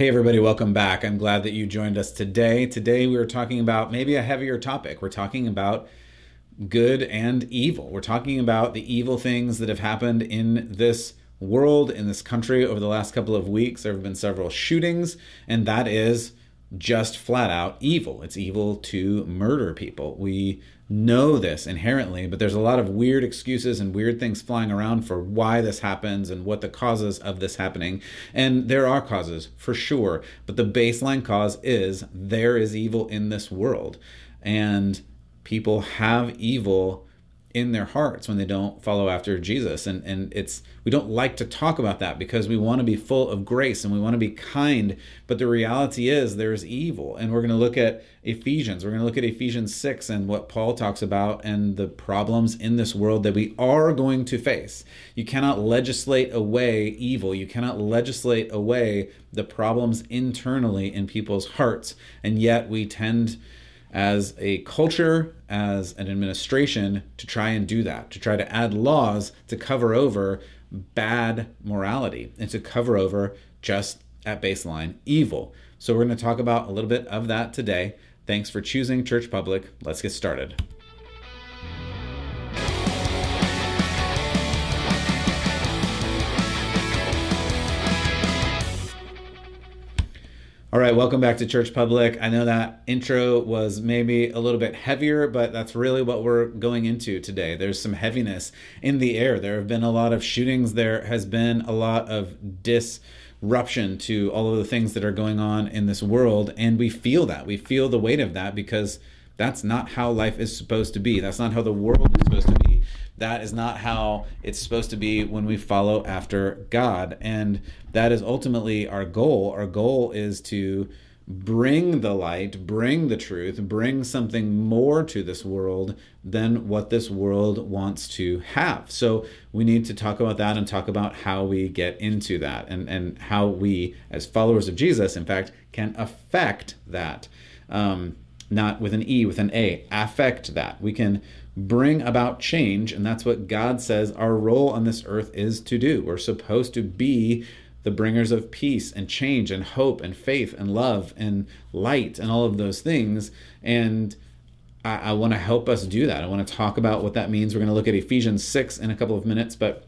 Hey, everybody, welcome back. I'm glad that you joined us today. Today, we are talking about maybe a heavier topic. We're talking about good and evil. We're talking about the evil things that have happened in this world, in this country over the last couple of weeks. There have been several shootings, and that is just flat out evil. It's evil to murder people. We know this inherently, but there's a lot of weird excuses and weird things flying around for why this happens and what the causes of this happening. And there are causes for sure, but the baseline cause is there is evil in this world. And people have evil in their hearts when they don't follow after Jesus. And and it's we don't like to talk about that because we want to be full of grace and we want to be kind, but the reality is there's evil. And we're going to look at Ephesians. We're going to look at Ephesians 6 and what Paul talks about and the problems in this world that we are going to face. You cannot legislate away evil. You cannot legislate away the problems internally in people's hearts. And yet we tend as a culture, as an administration, to try and do that, to try to add laws to cover over bad morality and to cover over just at baseline evil. So, we're going to talk about a little bit of that today. Thanks for choosing Church Public. Let's get started. All right, welcome back to Church Public. I know that intro was maybe a little bit heavier, but that's really what we're going into today. There's some heaviness in the air. There have been a lot of shootings, there has been a lot of disruption to all of the things that are going on in this world, and we feel that. We feel the weight of that because that's not how life is supposed to be. That's not how the world is supposed to be that is not how it's supposed to be when we follow after God. And that is ultimately our goal. Our goal is to bring the light, bring the truth, bring something more to this world than what this world wants to have. So we need to talk about that and talk about how we get into that and, and how we, as followers of Jesus, in fact, can affect that. Um, not with an E, with an A, affect that. We can bring about change. And that's what God says our role on this earth is to do. We're supposed to be the bringers of peace and change and hope and faith and love and light and all of those things. And I, I want to help us do that. I want to talk about what that means. We're going to look at Ephesians 6 in a couple of minutes. But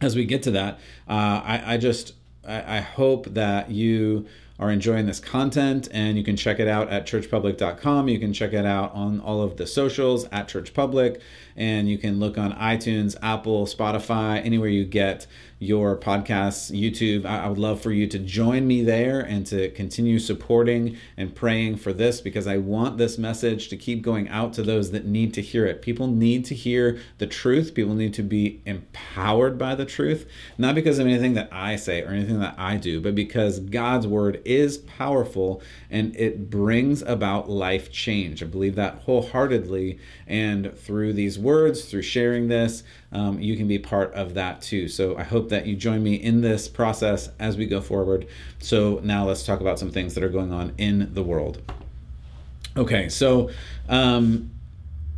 as we get to that, uh, I, I just I, I hope that you are enjoying this content and you can check it out at churchpublic.com. You can check it out on all of the socials at Church Public and you can look on iTunes, Apple, Spotify, anywhere you get your podcasts, YouTube. I, would love for you to join me there and to continue supporting and praying for this because I want this message to keep going out to those that need to hear it. People need to hear the truth. People need to be empowered by the truth, not because of anything that I say or anything that I do, but because God's word is powerful and it brings about life change. I believe that wholeheartedly. And through these words, through sharing this, um, you can be part of that too. So I hope that you join me in this process as we go forward. So now let's talk about some things that are going on in the world. Okay, so um,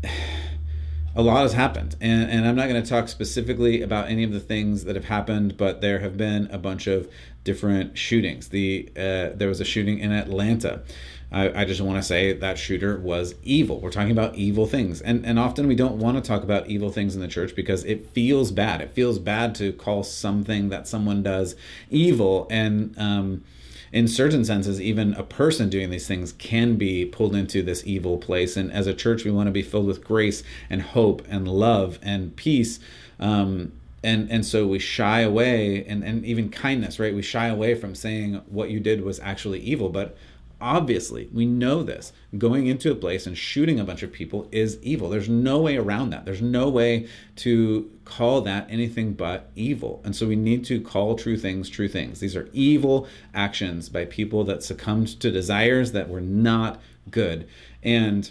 a lot has happened, and, and I'm not going to talk specifically about any of the things that have happened, but there have been a bunch of different shootings. The uh, there was a shooting in Atlanta. I, I just want to say that shooter was evil. We're talking about evil things. And, and often we don't want to talk about evil things in the church because it feels bad. It feels bad to call something that someone does evil. And um, in certain senses, even a person doing these things can be pulled into this evil place. And as a church, we want to be filled with grace and hope and love and peace. Um, and and so we shy away and, and even kindness right we shy away from saying what you did was actually evil but obviously we know this. Going into a place and shooting a bunch of people is evil. There's no way around that. There's no way to call that anything but evil. And so we need to call true things true things. These are evil actions by people that succumbed to desires that were not good. And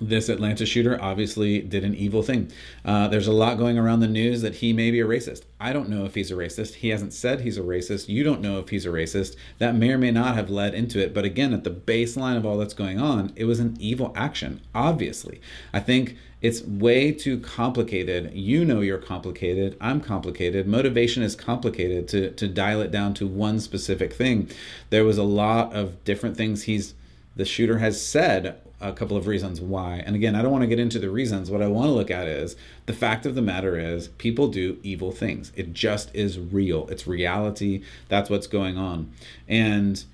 this Atlanta shooter obviously did an evil thing. Uh, there's a lot going around the news that he may be a racist. I don't know if he's a racist. He hasn't said he's a racist. You don't know if he's a racist. That may or may not have led into it. But again, at the baseline of all that's going on, it was an evil action, obviously. I think it's way too complicated. You know you're complicated. I'm complicated. Motivation is complicated to, to dial it down to one specific thing. There was a lot of different things he's the shooter has said a couple of reasons why. And again, I don't want to get into the reasons. What I want to look at is the fact of the matter is people do evil things. It just is real. It's reality. That's what's going on. And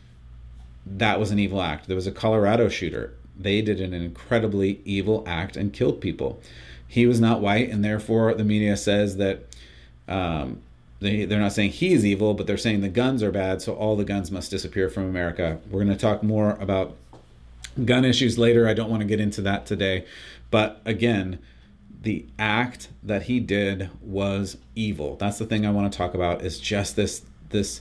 that was an evil act. There was a Colorado shooter. They did an incredibly evil act and killed people. He was not white, and therefore the media says that um, they, they're not saying he's evil, but they're saying the guns are bad, so all the guns must disappear from America. We're going to talk more about gun issues later. I don't want to get into that today. But again, the act that he did was evil. That's the thing I want to talk about is just this this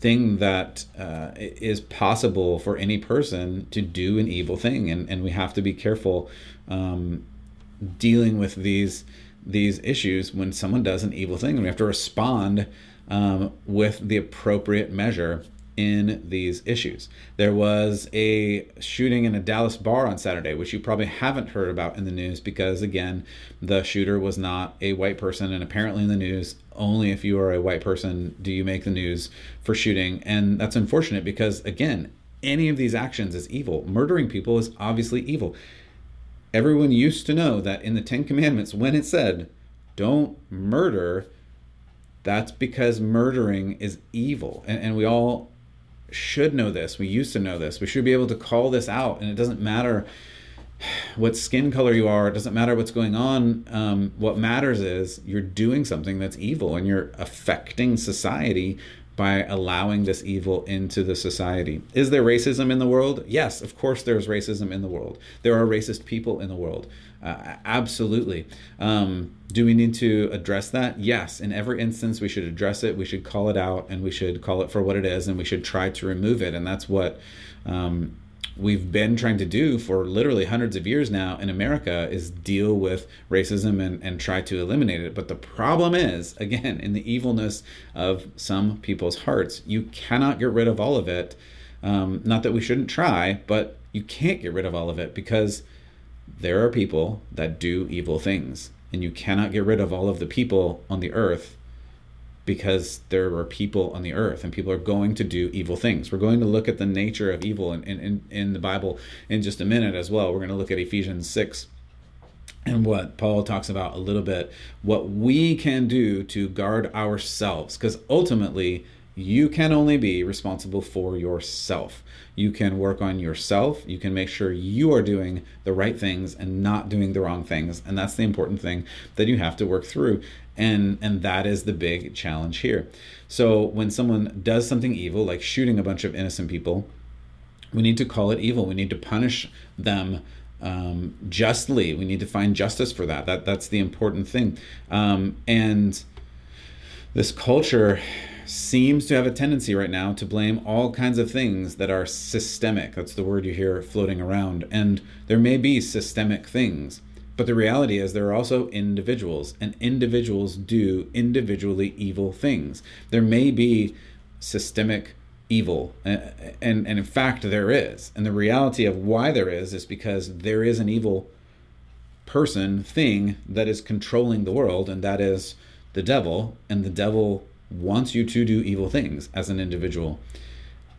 thing that uh, is possible for any person to do an evil thing and, and we have to be careful um, dealing with these these issues when someone does an evil thing and we have to respond um, with the appropriate measure in these issues. There was a shooting in a Dallas bar on Saturday, which you probably haven't heard about in the news because, again, the shooter was not a white person. And apparently, in the news, only if you are a white person do you make the news for shooting. And that's unfortunate because, again, any of these actions is evil. Murdering people is obviously evil. Everyone used to know that in the Ten Commandments, when it said, don't murder, that's because murdering is evil. And, and we all should know this. We used to know this. We should be able to call this out. And it doesn't matter what skin color you are, it doesn't matter what's going on. Um, what matters is you're doing something that's evil and you're affecting society by allowing this evil into the society. Is there racism in the world? Yes, of course, there's racism in the world. There are racist people in the world. Uh, absolutely. Um, do we need to address that? Yes. In every instance, we should address it. We should call it out and we should call it for what it is and we should try to remove it. And that's what um, we've been trying to do for literally hundreds of years now in America is deal with racism and, and try to eliminate it. But the problem is, again, in the evilness of some people's hearts, you cannot get rid of all of it. Um, not that we shouldn't try, but you can't get rid of all of it because there are people that do evil things, and you cannot get rid of all of the people on the earth because there are people on the earth and people are going to do evil things. We're going to look at the nature of evil in, in, in the Bible in just a minute as well. We're going to look at Ephesians 6 and what Paul talks about a little bit, what we can do to guard ourselves, because ultimately, you can only be responsible for yourself. You can work on yourself. You can make sure you are doing the right things and not doing the wrong things. And that's the important thing that you have to work through. And and that is the big challenge here. So when someone does something evil like shooting a bunch of innocent people, we need to call it evil. We need to punish them um, justly. We need to find justice for that. That that's the important thing. Um, and this culture seems to have a tendency right now to blame all kinds of things that are systemic. That's the word you hear floating around. And there may be systemic things, but the reality is there are also individuals, and individuals do individually evil things. There may be systemic evil and, and and in fact there is and the reality of why there is is because there is an evil person thing that is controlling the world and that is the devil and the devil wants you to do evil things as an individual.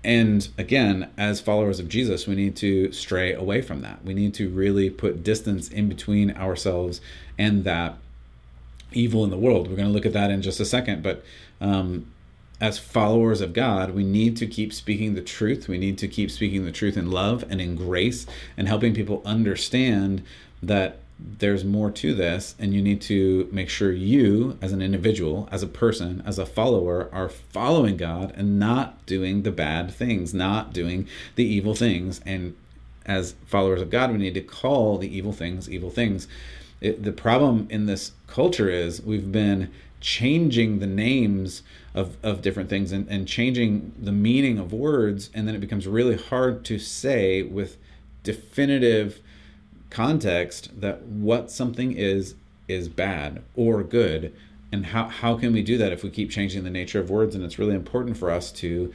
And again, as followers of Jesus, we need to stray away from that. We need to really put distance in between ourselves and that evil in the world. We're going to look at that in just a second. But um, as followers of God, we need to keep speaking the truth. We need to keep speaking the truth in love and in grace and helping people understand that there's more to this and you need to make sure you as an individual as a person as a follower are following god and not doing the bad things not doing the evil things. And as followers of god we need to call the evil things evil things. It, the problem in this culture is we've been changing the names of, of different things and, and changing the meaning of words and then it becomes really hard to say with definitive context that what something is is bad or good and how, how can we do that if we keep changing the nature of words and it's really important for us to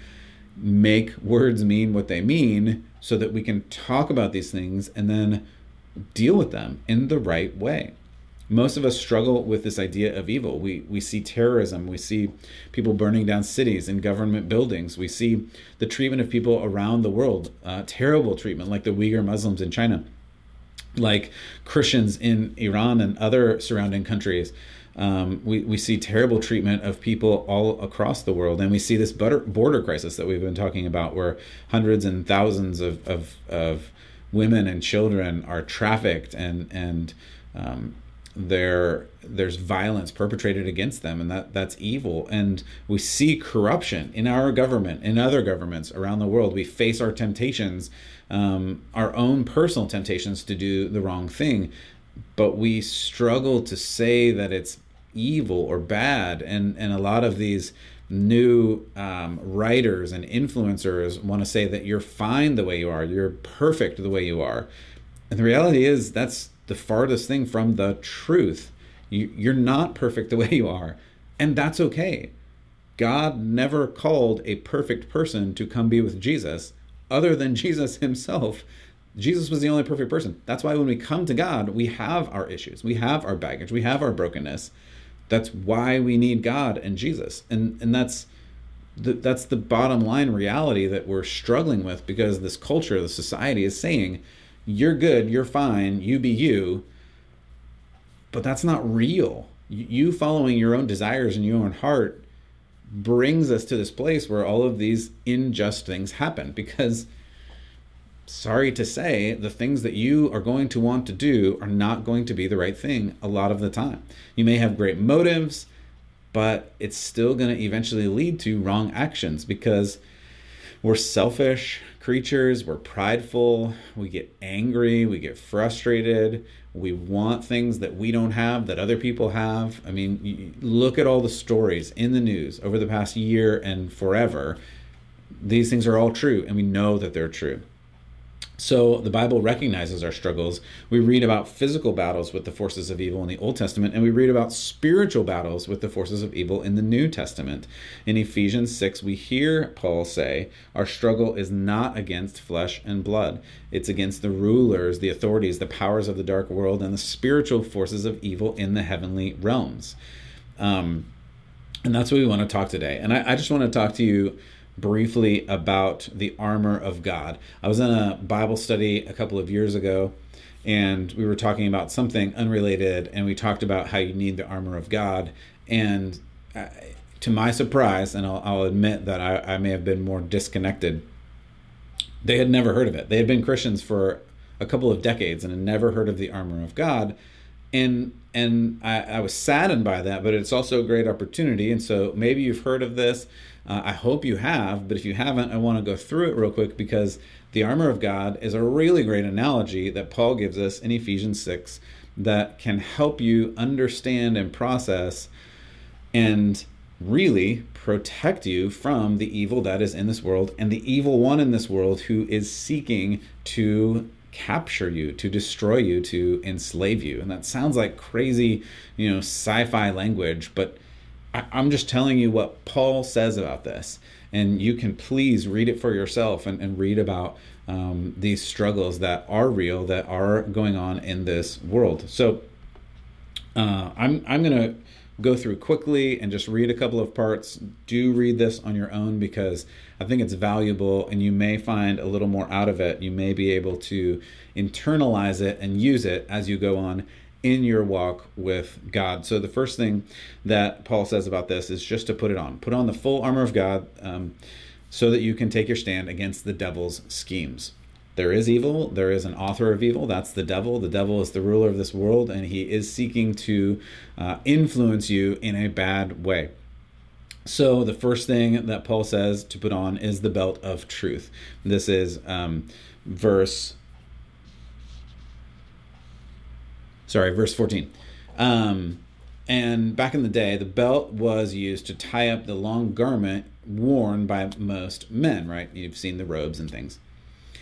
make words mean what they mean so that we can talk about these things and then deal with them in the right way most of us struggle with this idea of evil. We we see terrorism, we see people burning down cities and government buildings. We see the treatment of people around the world, uh, terrible treatment, like the Uyghur Muslims in China, like Christians in Iran and other surrounding countries. Um, we, we see terrible treatment of people all across the world. And we see this border, crisis that we've been talking about, where hundreds and thousands of, of, of women and children are trafficked and, and um, there there's violence perpetrated against them and that that's evil and we see corruption in our government in other governments around the world we face our temptations um, our own personal temptations to do the wrong thing but we struggle to say that it's evil or bad and and a lot of these new um, writers and influencers want to say that you're fine the way you are you're perfect the way you are and the reality is that's the farthest thing from the truth. You, you're not perfect the way you are, and that's okay. God never called a perfect person to come be with Jesus other than Jesus himself. Jesus was the only perfect person. That's why when we come to God, we have our issues, we have our baggage, we have our brokenness. That's why we need God and Jesus. And and that's the, that's the bottom line reality that we're struggling with because this culture, the society is saying you're good, you're fine, you be you. But that's not real. You following your own desires and your own heart brings us to this place where all of these unjust things happen because sorry to say, the things that you are going to want to do are not going to be the right thing a lot of the time. You may have great motives, but it's still going to eventually lead to wrong actions because we're selfish creatures, we're prideful, we get angry, we get frustrated, we want things that we don't have that other people have. I mean, look at all the stories in the news over the past year and forever. These things are all true, and we know that they're true. So the Bible recognizes our struggles. We read about physical battles with the forces of evil in the Old Testament, and we read about spiritual battles with the forces of evil in the New Testament. In Ephesians 6, we hear Paul say, Our struggle is not against flesh and blood, it's against the rulers, the authorities, the powers of the dark world, and the spiritual forces of evil in the heavenly realms. Um, and that's what we want to talk today. And I, I just want to talk to you briefly about the armor of God. I was in a Bible study a couple of years ago and we were talking about something unrelated and we talked about how you need the armor of God. And uh, to my surprise, and I'll, I'll admit that I, I may have been more disconnected, they had never heard of it. They had been Christians for a couple of decades and had never heard of the armor of God. And and I, I was saddened by that, but it's also a great opportunity. And so maybe you've heard of this. Uh, I hope you have, but if you haven't, I want to go through it real quick because the armor of God is a really great analogy that Paul gives us in Ephesians 6 that can help you understand and process and really protect you from the evil that is in this world and the evil one in this world who is seeking to capture you, to destroy you, to enslave you. And that sounds like crazy, you know, sci fi language, but I, am just telling you what Paul says about this. And you can please read it for yourself and, and read about um, these struggles that are real, that are going on in this world. So uh, I'm, I'm going to go through quickly and just read a couple of parts. Do read this on your own because I think it's valuable and you may find a little more out of it. You may be able to internalize it and use it as you go on in your walk with God. So, the first thing that Paul says about this is just to put it on. Put on the full armor of God um, so that you can take your stand against the devil's schemes. There is evil, there is an author of evil, that's the devil. The devil is the ruler of this world, and he is seeking to uh, influence you in a bad way. So, the first thing that Paul says to put on is the belt of truth. This is um, verse sorry, verse 14. Um, and back in the day, the belt was used to tie up the long garment worn by most men, right? You've seen the robes and things.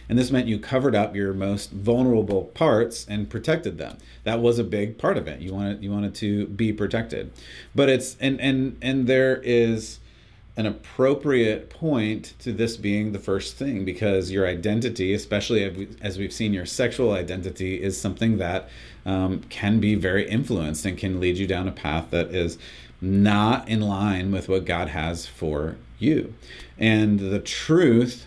and this meant you covered up your most vulnerable parts and protected them. That was a big part of it. You wanted you wanted to be protected, but it's and and and there is an appropriate point to this being the first thing because your identity, especially as we've seen, your sexual identity is something that um, can be very influenced and can lead you down a path that is not in line with what God has for you. And the truth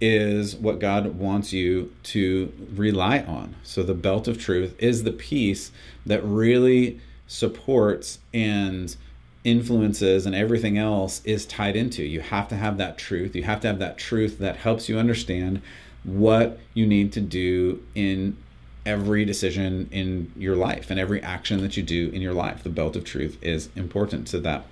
is what God wants you to rely on. So the belt of truth is the piece that really supports and influences and everything else is tied into. You have to have that truth. You have to have that truth that helps you understand what you need to do in every decision in your life and every action that you do in your life. The belt of truth is important to that.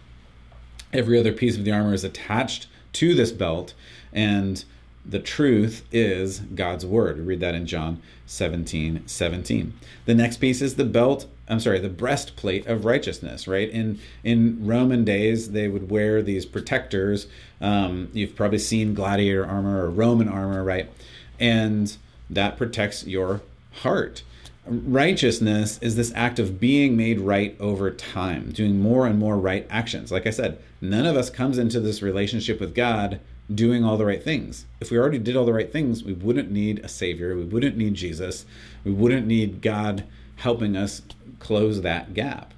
Every other piece of the armor is attached to this belt and the truth is God's word. We read that in John 17 17. The next piece is the belt, I'm sorry, the breastplate of righteousness, right? In in Roman days, they would wear these protectors. Um, you've probably seen gladiator armor or Roman armor, right? And that protects your heart. Righteousness is this act of being made right over time, doing more and more right actions. Like I said, none of us comes into this relationship with God doing all the right things. If we already did all the right things, we wouldn't need a savior. We wouldn't need Jesus. We wouldn't need God helping us close that gap.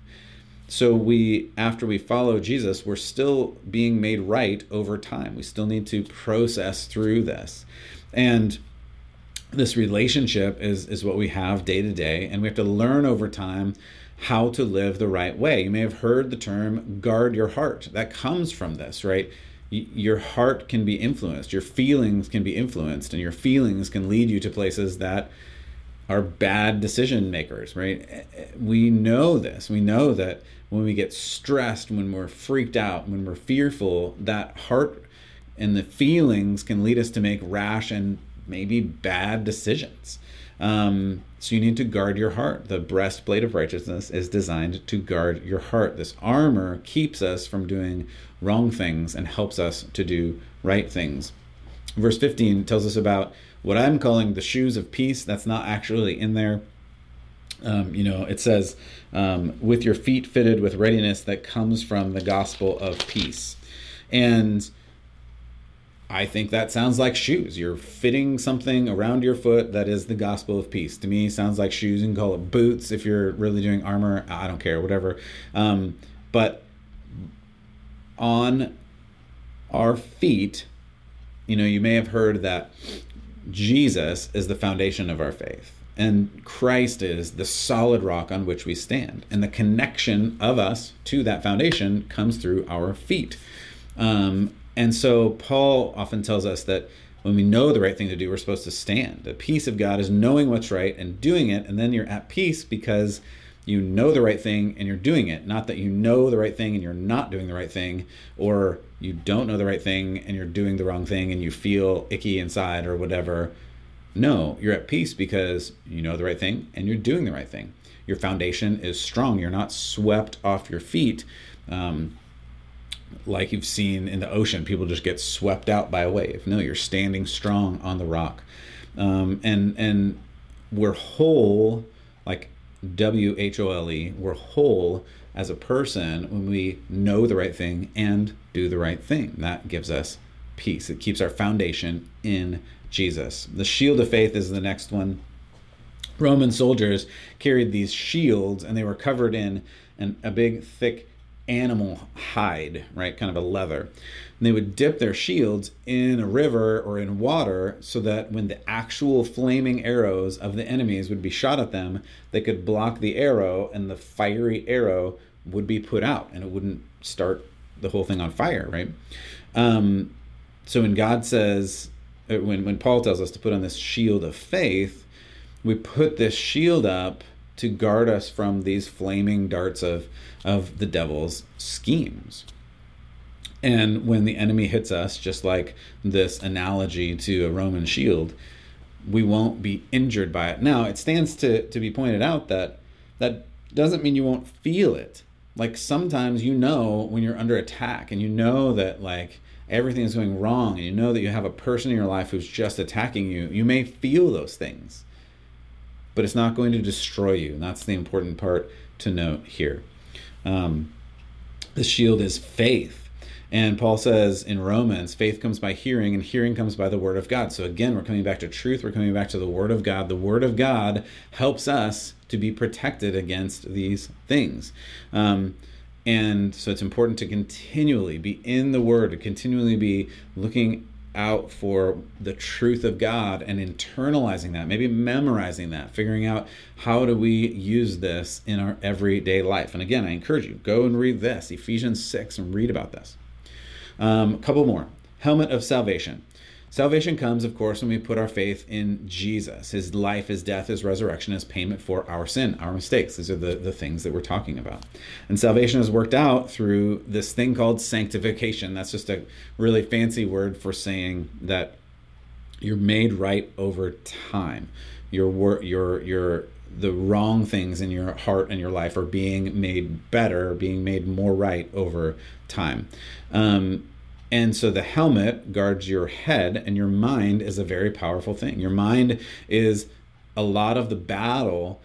So we after we follow Jesus, we're still being made right over time. We still need to process through this. And this relationship is is what we have day to day and we have to learn over time how to live the right way. You may have heard the term guard your heart. That comes from this, right? Your heart can be influenced, your feelings can be influenced, and your feelings can lead you to places that are bad decision makers, right? Eh, eh, we know this. We know that when we get stressed, when we're freaked out, when we're fearful, that heart and the feelings can lead us to make rash and maybe bad decisions. Um, so you need to guard your heart. The breastplate of righteousness is designed to guard your heart. This armor keeps us from doing wrong things and helps us to do right things. Verse 15 tells us about what I'm calling the shoes of peace. That's not actually in there. Um, you know, it says, um, with your feet fitted with readiness that comes from the gospel of peace. And I think that sounds like shoes. You're fitting something around your foot that is the gospel of peace. To me, sounds like shoes. You can call it boots if you're really doing armor. I don't care, whatever. Um, but on our feet, you know, you may have heard that Jesus is the foundation of our faith. And Christ is the solid rock on which we stand. And the connection of us to that foundation comes through our feet. Um, and so Paul often tells us that when we know the right thing to do, we're supposed to stand. The peace of God is knowing what's right and doing it. And then you're at peace because you know the right thing and you're doing it. Not that you know the right thing and you're not doing the right thing, or you don't know the right thing and you're doing the wrong thing and you feel icky inside or whatever. No, you're at peace because you know the right thing and you're doing the right thing. Your foundation is strong. You're not swept off your feet. Um, like you've seen in the ocean, people just get swept out by a wave. No, you're standing strong on the rock, um, and and we're whole, like W H O L E. We're whole as a person when we know the right thing and do the right thing. That gives us peace. It keeps our foundation in Jesus. The shield of faith is the next one. Roman soldiers carried these shields and they were covered in an, a big, thick animal hide, right? Kind of a leather. And they would dip their shields in a river or in water so that when the actual flaming arrows of the enemies would be shot at them, they could block the arrow and the fiery arrow would be put out and it wouldn't start the whole thing on fire, right? Um, so when God says, uh, when, when Paul tells us to put on this shield of faith, we put this shield up to guard us from these flaming darts of, of the devil's schemes. And when the enemy hits us, just like this analogy to a Roman shield, we won't be injured by it. Now, it stands to, to be pointed out that that doesn't mean you won't feel it. Like sometimes you know when you're under attack and you know that like everything is going wrong and you know that you have a person in your life who's just attacking you, you may feel those things. But it's not going to destroy you. And that's the important part to note here. Um, the shield is faith. And Paul says in Romans, faith comes by hearing, and hearing comes by the word of God. So again, we're coming back to truth. We're coming back to the word of God. The word of God helps us to be protected against these things. Um, and so it's important to continually be in the word, to continually be looking out for the truth of God and internalizing that, maybe memorizing that, figuring out how do we use this in our everyday life. And again, I encourage you, go and read this, Ephesians 6, and read about this. Um, a couple more. Helmet of salvation. Salvation comes, of course, when we put our faith in Jesus. His life, his death, his resurrection as payment for our sin, our mistakes. These are the, the things that we're talking about. And salvation is worked out through this thing called sanctification. That's just a really fancy word for saying that you're made right over time. Your work, your your the wrong things in your heart and your life are being made better, being made more right over time. Um, and so the helmet guards your head, and your mind is a very powerful thing. Your mind is a lot of the battle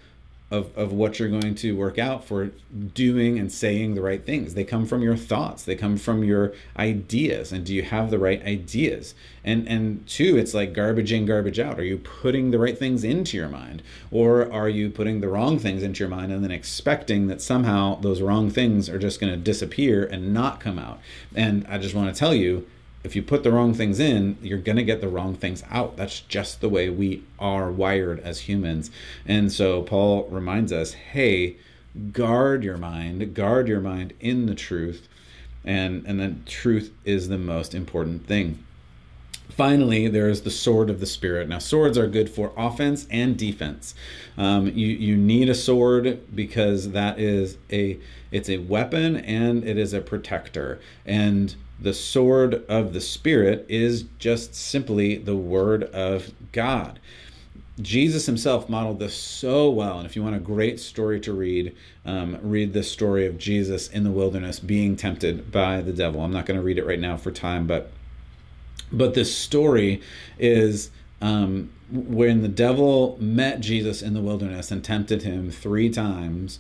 of, of what you're going to work out for doing and saying the right things. They come from your thoughts. They come from your ideas. And do you have the right ideas? And and two, it's like garbage in, garbage out. Are you putting the right things into your mind? Or are you putting the wrong things into your mind and then expecting that somehow those wrong things are just to disappear and not come out? And I just want to tell you, if you put the wrong things in, you're going to get the wrong things out. That's just the way we are wired as humans. And so Paul reminds us hey, guard your mind, guard your mind in the truth. And, and then truth is the most important thing. Finally, there is the sword of the spirit. Now, swords are good for offense and defense. Um, you you need a sword because that is a it's a weapon and it is a protector. And the sword of the Spirit is just simply the Word of God. Jesus himself modeled this so well. And if you want a great story to read, um, read the story of Jesus in the wilderness being tempted by the devil. I'm not going to read it right now for time, but but this story is um, when the devil met Jesus in the wilderness and tempted him three times.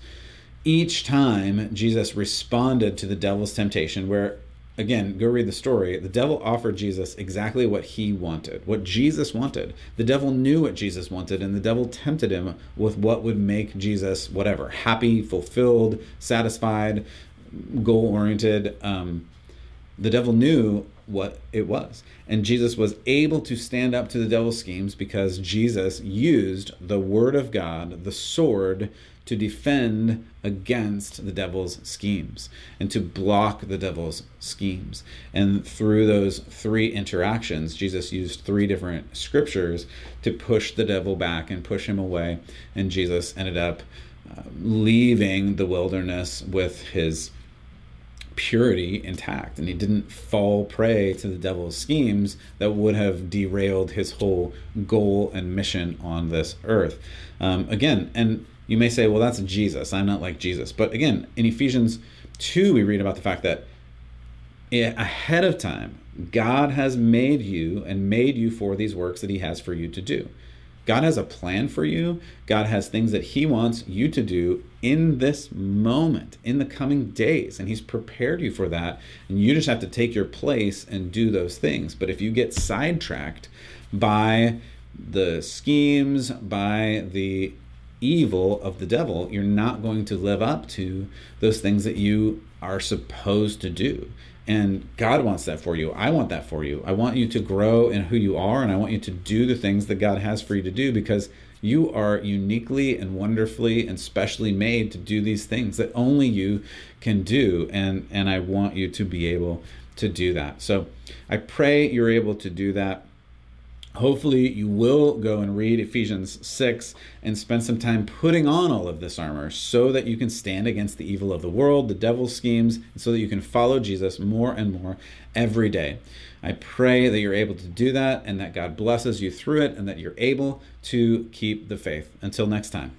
Each time Jesus responded to the devil's temptation, where again, go read the story. The devil offered Jesus exactly what he wanted, what Jesus wanted. The devil knew what Jesus wanted, and the devil tempted him with what would make Jesus whatever happy, fulfilled, satisfied, goal oriented. Um, the devil knew what it was. And Jesus was able to stand up to the devil's schemes because Jesus used the word of God, the sword, to defend against the devil's schemes and to block the devil's schemes. And through those three interactions, Jesus used three different scriptures to push the devil back and push him away. And Jesus ended up uh, leaving the wilderness with his purity intact and he didn't fall prey to the devil's schemes that would have derailed his whole goal and mission on this earth um, again and you may say, well, that's Jesus. I'm not like Jesus. But again, in Ephesians 2, we read about the fact that ahead of time, God has made you and made you for these works that He has for you to do. God has a plan for you. God has things that He wants you to do in this moment, in the coming days. And He's prepared you for that. And you just have to take your place and do those things. But if you get sidetracked by the schemes, by the evil of the devil, you're not going to live up to those things that you are supposed to do. And God wants that for you. I want that for you. I want you to grow in who you are, and I want you to do the things that God has for you to do because you are uniquely and wonderfully and specially made to do these things that only you can do. And, and I want you to be able to do that. So I pray you're able to do that hopefully you will go and read Ephesians 6 and spend some time putting on all of this armor so that you can stand against the evil of the world, the devil's schemes, and so that you can follow Jesus more and more every day. I pray that you're able to do that and that God blesses you through it and that you're able to keep the faith. Until next time.